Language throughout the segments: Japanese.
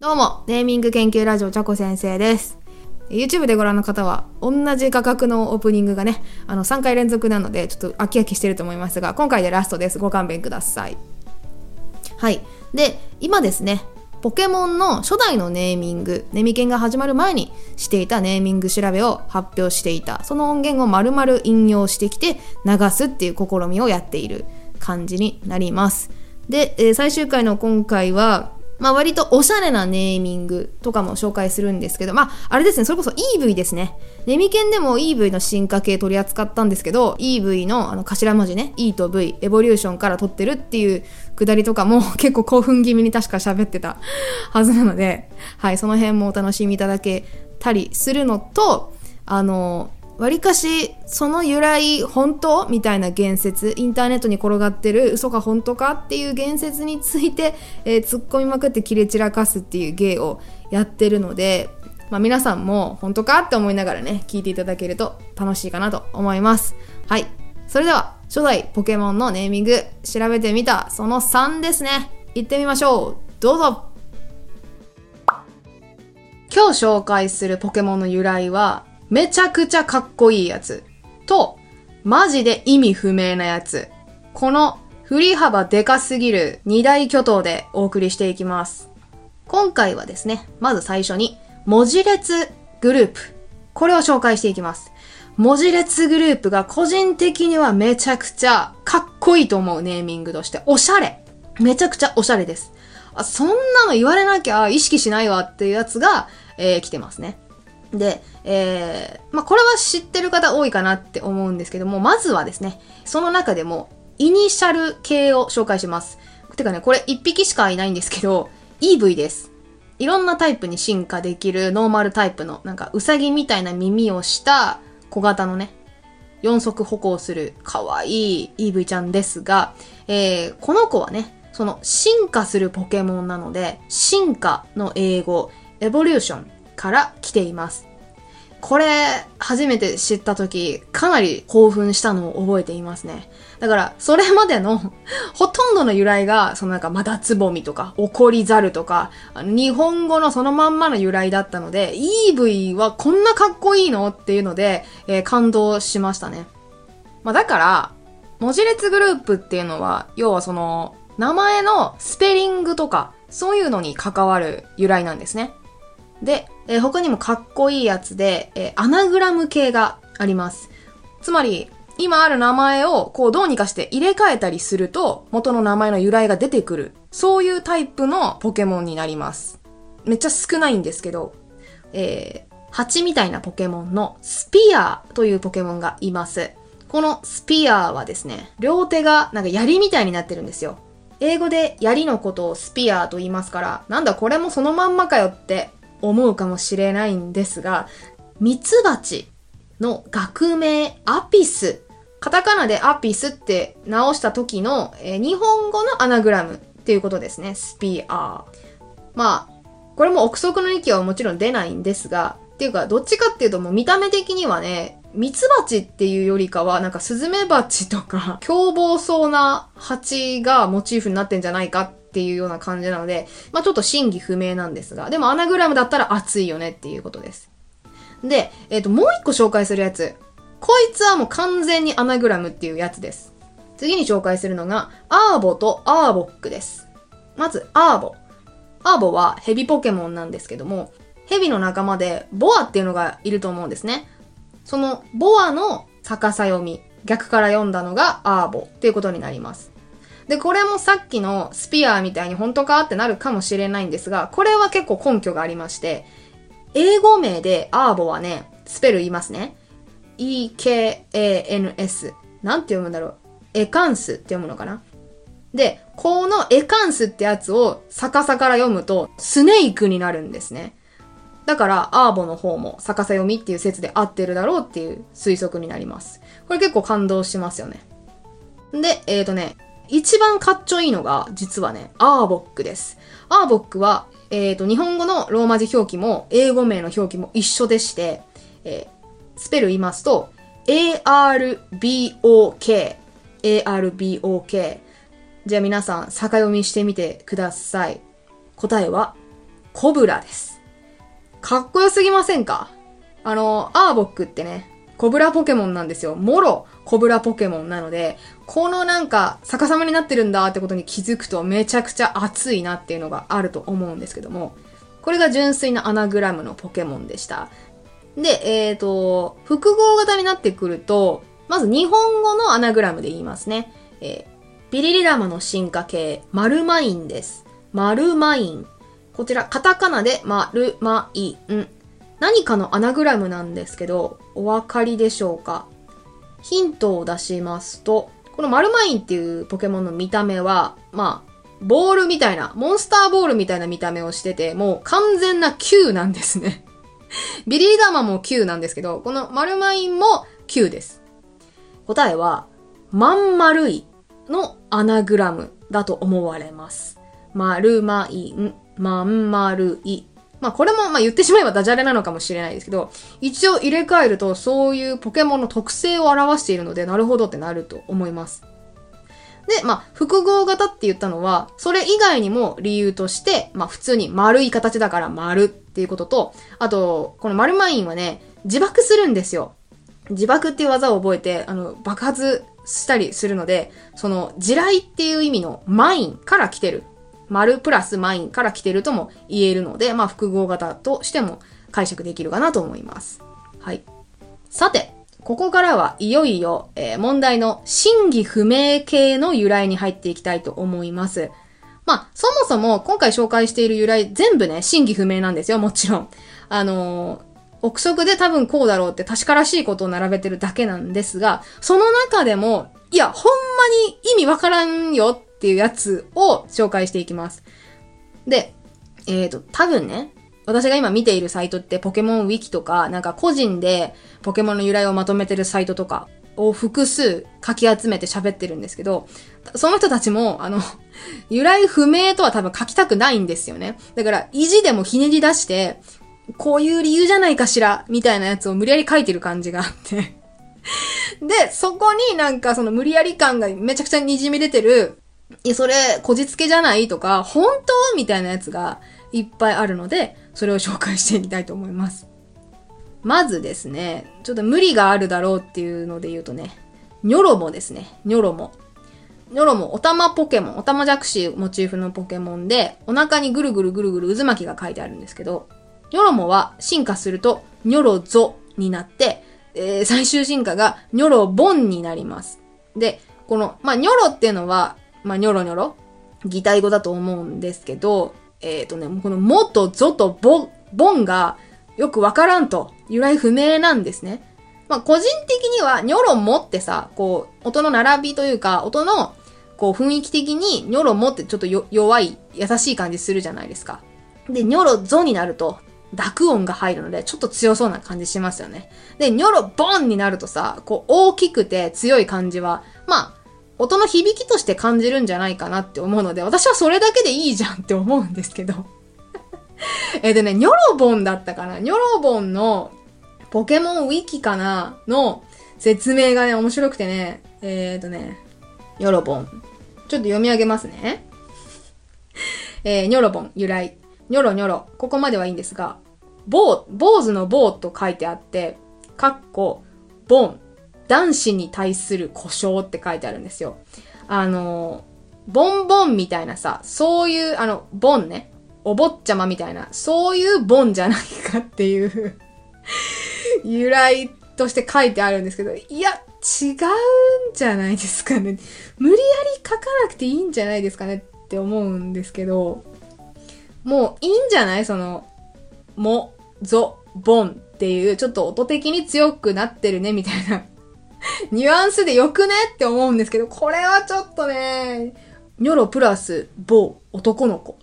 どうも、ネーミング研究ラジオ、ちゃこ先生です。YouTube でご覧の方は、同じ価格のオープニングがね、あの、3回連続なので、ちょっと飽き飽きしてると思いますが、今回でラストです。ご勘弁ください。はい。で、今ですね、ポケモンの初代のネーミング、ネミケンが始まる前にしていたネーミング調べを発表していた、その音源を丸々引用してきて流すっていう試みをやっている感じになります。で、えー最終回の今回は、まあ割とおしゃれなネーミングとかも紹介するんですけど、まああれですね、それこそ EV ですね。ネミケンでも EV の進化系取り扱ったんですけど、EV のあの頭文字ね、E と V、エボリューションから取ってるっていうくだりとかも 結構興奮気味に確か喋ってたはずなので、はい、その辺もお楽しみいただけたりするのと、あの、わりかし、その由来、本当みたいな言説、インターネットに転がってる嘘か本当かっていう言説について、えー突っ込みまくって切れ散らかすっていう芸をやってるので、まあ皆さんも本当かって思いながらね、聞いていただけると楽しいかなと思います。はい。それでは、初代ポケモンのネーミング、調べてみた、その3ですね。行ってみましょう。どうぞ今日紹介するポケモンの由来は、めちゃくちゃかっこいいやつ。と、マジで意味不明なやつ。この振り幅でかすぎる二大巨頭でお送りしていきます。今回はですね、まず最初に、文字列グループ。これを紹介していきます。文字列グループが個人的にはめちゃくちゃかっこいいと思うネーミングとして、おしゃれ。めちゃくちゃおしゃれです。あ、そんなの言われなきゃ意識しないわっていうやつが、えー来てますね。で、えー、まあ、これは知ってる方多いかなって思うんですけども、まずはですね、その中でも、イニシャル系を紹介します。てかね、これ一匹しかいないんですけど、EV です。いろんなタイプに進化できるノーマルタイプの、なんか、ウサギみたいな耳をした小型のね、四足歩行する可愛い EV ちゃんですが、えー、この子はね、その進化するポケモンなので、進化の英語、エボリューションから来ています。これ、初めて知った時、かなり興奮したのを覚えていますね。だから、それまでの、ほとんどの由来が、そのなんか、まだつぼみとか、怒りざるとか、あの日本語のそのまんまの由来だったので、EV はこんなかっこいいのっていうので、えー感動しましたね。まあだから、文字列グループっていうのは、要はその、名前のスペリングとか、そういうのに関わる由来なんですね。で、えー他にもかっこいいやつで、えーアナグラム系があります。つまり、今ある名前をこうどうにかして入れ替えたりすると、元の名前の由来が出てくる。そういうタイプのポケモンになります。めっちゃ少ないんですけど、えー、蜂みたいなポケモンのスピアーというポケモンがいます。このスピアーはですね、両手がなんか槍みたいになってるんですよ。英語で槍のことをスピアーと言いますから、なんだこれもそのまんまかよって思うかもしれないんですが、ミツバチの学名アピス。カタカナでアピスって直した時の、えー日本語のアナグラムっていうことですね。スピアー。まあ、これも憶測の域はもちろん出ないんですが、っていうか、どっちかっていうともう見た目的にはね、ミツバチっていうよりかは、なんかスズメバチとか、凶暴そうな蜂がモチーフになってんじゃないかっていうような感じなので、まあちょっと真偽不明なんですが、でもアナグラムだったら熱いよねっていうことです。で、えっ、と、もう一個紹介するやつ。こいつはもう完全にアナグラムっていうやつです。次に紹介するのが、アーボとアーボックです。まず、アーボ。アーボはヘビポケモンなんですけども、ヘビの仲間でボアっていうのがいると思うんですね。そのボアの逆さ読み、逆から読んだのがアーボっていうことになります。で、これもさっきのスピアーみたいに本当かってなるかもしれないんですが、これは結構根拠がありまして、英語名でアーボはね、スペル言いますね。E-K-A-N-S。なんて読むんだろう？エカンスって読むのかな？で、このエカンスってやつを逆さから読むと、スネークになるんですね。だから、アーボの方も逆さ読みっていう説で合ってるだろうっていう推測になります。これ結構感動しますよね。で、えーとね、一番かっちょいいのが、実はね、アーボックです。アーボックは、えーと、日本語のローマ字表記も、英語名の表記も一緒でして、えースペル言いますと、A-R-B-O-K。A-R-B-O-K。じゃあ皆さん、逆読みしてみてください。答えは、コブラです。かっこよすぎませんか？あの、アーボックってね、コブラポケモンなんですよ。もろ、コブラポケモンなので、このなんか逆さまになってるんだってことに気づくとめちゃくちゃ熱いなっていうのがあると思うんですけども、これが純粋なアナグラムのポケモンでした。で、えっ、ー、と、複合型になってくると、まず日本語のアナグラムで言いますね。えー、ビリリラマの進化系、マルマインです。マルマイン。こちら、カタカナでマルマイン。何かのアナグラムなんですけど、お分かりでしょうか？ヒントを出しますと、このマルマインっていうポケモンの見た目は、まあ、ボールみたいな、モンスターボールみたいな見た目をしてて、もう完全な Q なんですね。ビリーダーマも Q なんですけど、このマルマインも Q です。答えは、まん丸いのアナグラムだと思われます。まるまいん、まん丸い。まあこれもまあ言ってしまえばダジャレなのかもしれないですけど、一応入れ替えるとそういうポケモンの特性を表しているので、なるほどってなると思います。で、まあ、複合型って言ったのは、それ以外にも理由として、まあ、普通に丸い形だから丸っていうことと、あと、この丸マインはね、自爆するんですよ。自爆っていう技を覚えて、あの、爆発したりするので、その、地雷っていう意味のマインから来てる。丸プラスマインから来てるとも言えるので、まあ、複合型としても解釈できるかなと思います。はい。さて、ここからはいよいよ、えー、問題の真偽不明系の由来に入っていきたいと思います。まあ、そもそも今回紹介している由来全部ね、真偽不明なんですよ、もちろん。あのー、憶測で多分こうだろうって確からしいことを並べてるだけなんですが、その中でも、いや、ほんまに意味わからんよっていうやつを紹介していきます。で、えっ、ー、と、多分ね、私が今見ているサイトってポケモンウィキとか、なんか個人でポケモンの由来をまとめてるサイトとかを複数書き集めて喋ってるんですけど、その人たちも、あの、由来不明とは多分書きたくないんですよね。だから、意地でもひねり出して、こういう理由じゃないかしら、みたいなやつを無理やり書いてる感じがあってで、そこになんかその無理やり感がめちゃくちゃ滲み出てる、いや、それ、こじつけじゃない？とか、本当？みたいなやつがいっぱいあるので、それを紹介していきたいと思います。まずですね、ちょっと無理があるだろうっていうので言うとね、ニョロモですね。ニョロモ。ニョロモ、おたまポケモン、おたまじゃくしモチーフのポケモンで、お腹にぐるぐるぐるぐる渦巻きが書いてあるんですけど、ニョロモは進化すると、ニョロゾになって、えー、最終進化がニョロボンになります。で、この、まあ、ニョロっていうのは、まあ、ニョロニョロ、擬態語だと思うんですけど、えっ、ー、とね、このもとぞとぼ、ボンがよくわからんと、由来不明なんですね。まあ、個人的には、ニョロモってさ、こう、音の並びというか、音の、こう、雰囲気的に、ニョロモってちょっと弱い、優しい感じするじゃないですか。で、ニョロゾになると、濁音が入るので、ちょっと強そうな感じしますよね。で、ニョロボンになるとさ、こう、大きくて強い感じは、まあ、音の響きとして感じるんじゃないかなって思うので、私はそれだけでいいじゃんって思うんですけど。えっとね、ニョロボンだったかなニョロボンのポケモンウィキかなの説明がね、面白くてね、えっ、ー、とね、ニョロボン。ちょっと読み上げますね。えー、ニョロボン、由来。ニョロニョロ。ここまではいいんですが、坊、坊主の坊と書いてあって、かっこ、ボン男子に対する故障って書いてあるんですよ。あの、ボンボンみたいなさ、そういう、あの、ボンね。お坊ちゃまみたいな、そういうボンじゃないかっていう由来として書いてあるんですけど、いや、違うんじゃないですかね。無理やり書かなくていいんじゃないですかねって思うんですけど、もういいんじゃない？その、も、ぞ、ボンっていう、ちょっと音的に強くなってるね、みたいな ニュアンスでよくね？って思うんですけど、これはちょっとね、ニョロプラス某男の子。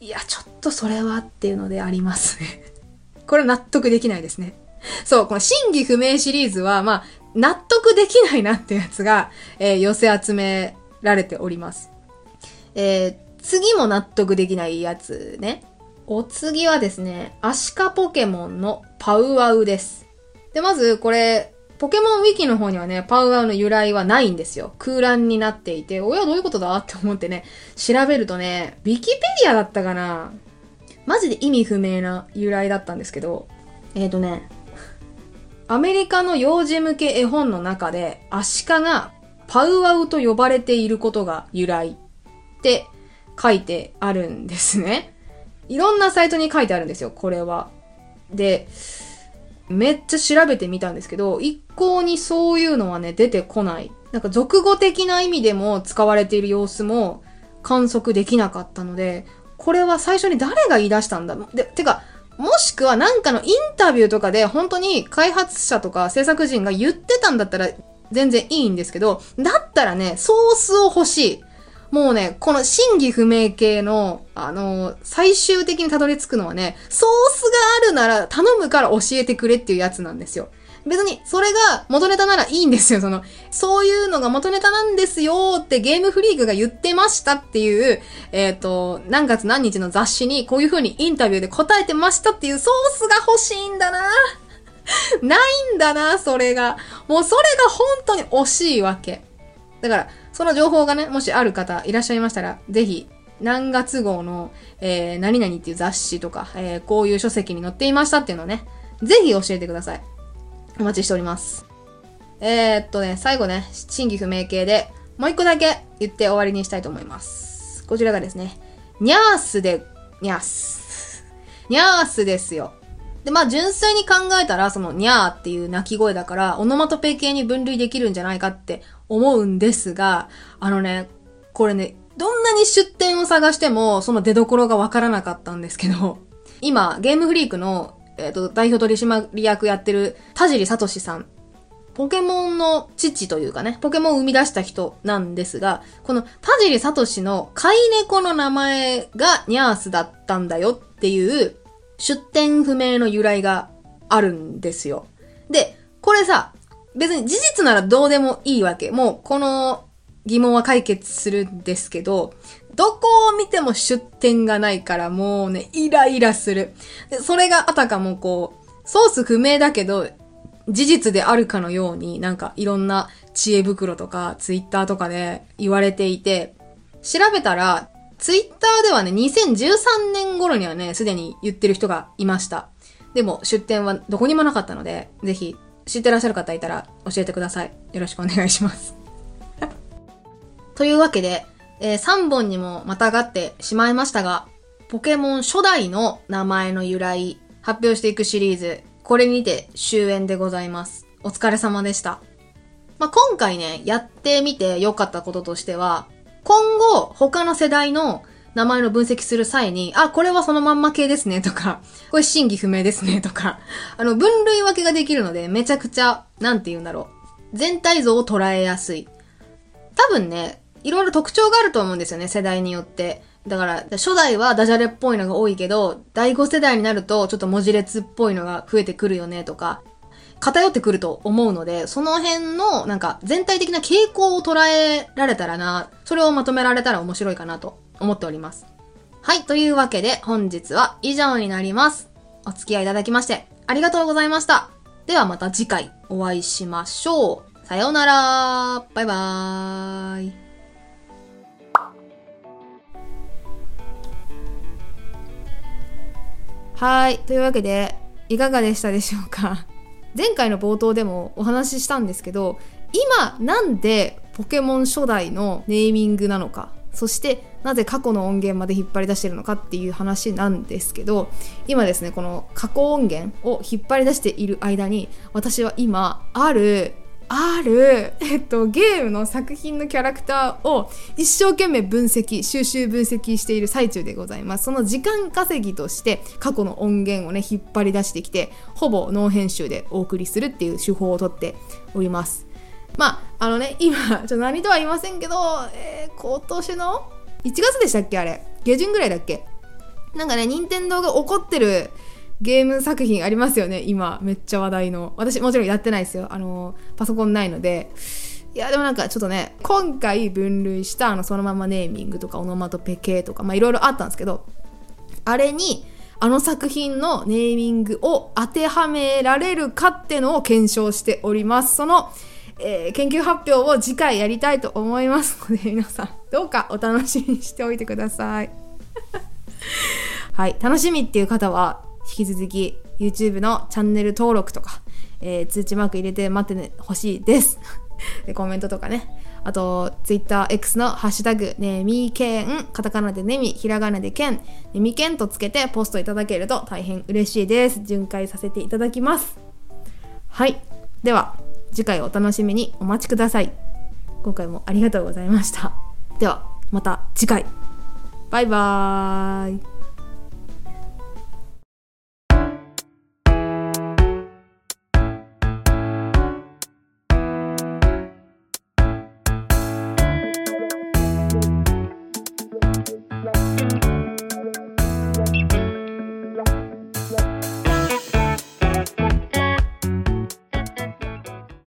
いや、ちょっとそれはっていうのでありますね。これ納得できないですね。そう、この真偽不明シリーズは、まあ、納得できないなってやつが、えー、寄せ集められております。えー、次も納得できないやつね。お次はですね、アシカポケモンのパウアウです。で、まずこれ、ポケモンウィキの方にはね、パウアウの由来はないんですよ。空欄になっていて、おや、どういうことだって思ってね、調べるとね、ウィキペディアだったかなマジで意味不明な由来だったんですけど、えっ、ー、とね、アメリカの幼児向け絵本の中で、アシカがパウワウと呼ばれていることが由来って書いてあるんですね。いろんなサイトに書いてあるんですよ、これは。で、めっちゃ調べてみたんですけど、一向にそういうのはね、出てこない。なんか俗語的な意味でも使われている様子も観測できなかったので、これは最初に誰が言い出したんだで、てか、もしくはなんかのインタビューとかで本当に開発者とか制作人が言ってたんだったら全然いいんですけど、だったらね、ソースを欲しい。もうね、この真偽不明系の、あのー、最終的にたどり着くのはね、ソースがあるなら頼むから教えてくれっていうやつなんですよ。別に、それが元ネタならいいんですよ。その、そういうのが元ネタなんですよってゲームフリークが言ってましたっていう、えっ、ー、と、何月何日の雑誌にこういう風にインタビューで答えてましたっていうソースが欲しいんだな ないんだな、それが。もうそれが本当に惜しいわけ。だから、その情報がね、もしある方いらっしゃいましたら、ぜひ、何月号の、えー、何々っていう雑誌とか、えー、こういう書籍に載っていましたっていうのをね、ぜひ教えてください。お待ちしております。えー、っとね、最後ね、真偽不明系で、もう一個だけ言って終わりにしたいと思います。こちらがですね、ニャースで、ニャース。ニャースですよ。で、まあ、純粋に考えたら、その、ニャーっていう鳴き声だから、オノマトペ系に分類できるんじゃないかって思うんですが、あのね、これね、どんなに出典を探しても、その出所がわからなかったんですけど、今、ゲームフリークのえっ、ー、と、代表取締役やってる田尻聡さん。ポケモンの父というかね、ポケモンを生み出した人なんですが、この田尻聡の飼い猫の名前がニャースだったんだよっていう出典不明の由来があるんですよ。で、これさ、別に事実ならどうでもいいわけ。もうこの疑問は解決するんですけど、どこを見ても出典がないからもうね、イライラする。でそれがあたかもこう、ソース不明だけど、事実であるかのように、なんかいろんな知恵袋とかツイッターとかで言われていて、調べたら、ツイッターではね、2013年頃にはね、すでに言ってる人がいました。でも、出典はどこにもなかったので、ぜひ、知ってらっしゃる方いたら教えてください。よろしくお願いします。というわけで、えー、3本にもまたがってしまいましたが、ポケモン初代の名前の由来、発表していくシリーズ、これにて終焉でございます。お疲れ様でした。まあ、今回ね、やってみて良かったこととしては、今後、他の世代の名前の分析する際に、あ、これはそのまんま系ですねとか、これ真偽不明ですねとか、あの、分類分けができるので、めちゃくちゃ、なんて言うんだろう。全体像を捉えやすい。多分ね、いろいろ特徴があると思うんですよね、世代によって。だから、初代はダジャレっぽいのが多いけど、第5世代になるとちょっと文字列っぽいのが増えてくるよねとか、偏ってくると思うので、その辺のなんか全体的な傾向を捉えられたらな、それをまとめられたら面白いかなと思っております。はい、というわけで本日は以上になります。お付き合いいただきましてありがとうございました。ではまた次回お会いしましょう。さようならバイバーイはい。というわけで、いかがでしたでしょうか？前回の冒頭でもお話ししたんですけど、今なんでポケモン初代のネーミングなのか、そしてなぜ過去の音源まで引っ張り出してるのかっていう話なんですけど、今ですね、この過去音源を引っ張り出している間に、私は今、あるある、えっと、ゲームの作品のキャラクターを一生懸命分析、収集分析している最中でございます。その時間稼ぎとして過去の音源をね、引っ張り出してきて、ほぼノー編集でお送りするっていう手法をとっております。まあ、あのね、今、ちょっと何とは言いませんけど、えー、今年の1月でしたっけあれ？下旬ぐらいだっけ？なんかね、任天堂が怒ってるゲーム作品ありますよね、今。めっちゃ話題の。私もちろんやってないですよ。あの、パソコンないので。いや、でもなんかちょっとね、今回分類したあの、そのままネーミングとかオノマトペ系とか、まあいろいろあったんですけど、あれに、あの作品のネーミングを当てはめられるかってのを検証しております。その、えー、研究発表を次回やりたいと思いますので、皆さん、どうかお楽しみにしておいてください。はい。楽しみっていう方は、引き続き YouTube のチャンネル登録とか、えー、通知マーク入れて待ってほしいです。で、コメントとかね。あと、TwitterX のハッシュタグ、ねみけん、カタカナでねみ、ひらがなでけん、ねみけんとつけてポストいただけると大変嬉しいです。巡回させていただきます。はい。では、次回お楽しみにお待ちください。今回もありがとうございました。では、また次回。バイバーイ。